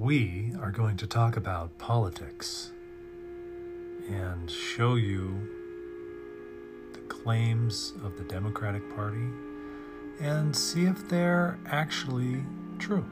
we are going to talk about politics and show you the claims of the Democratic Party and see if they're actually true.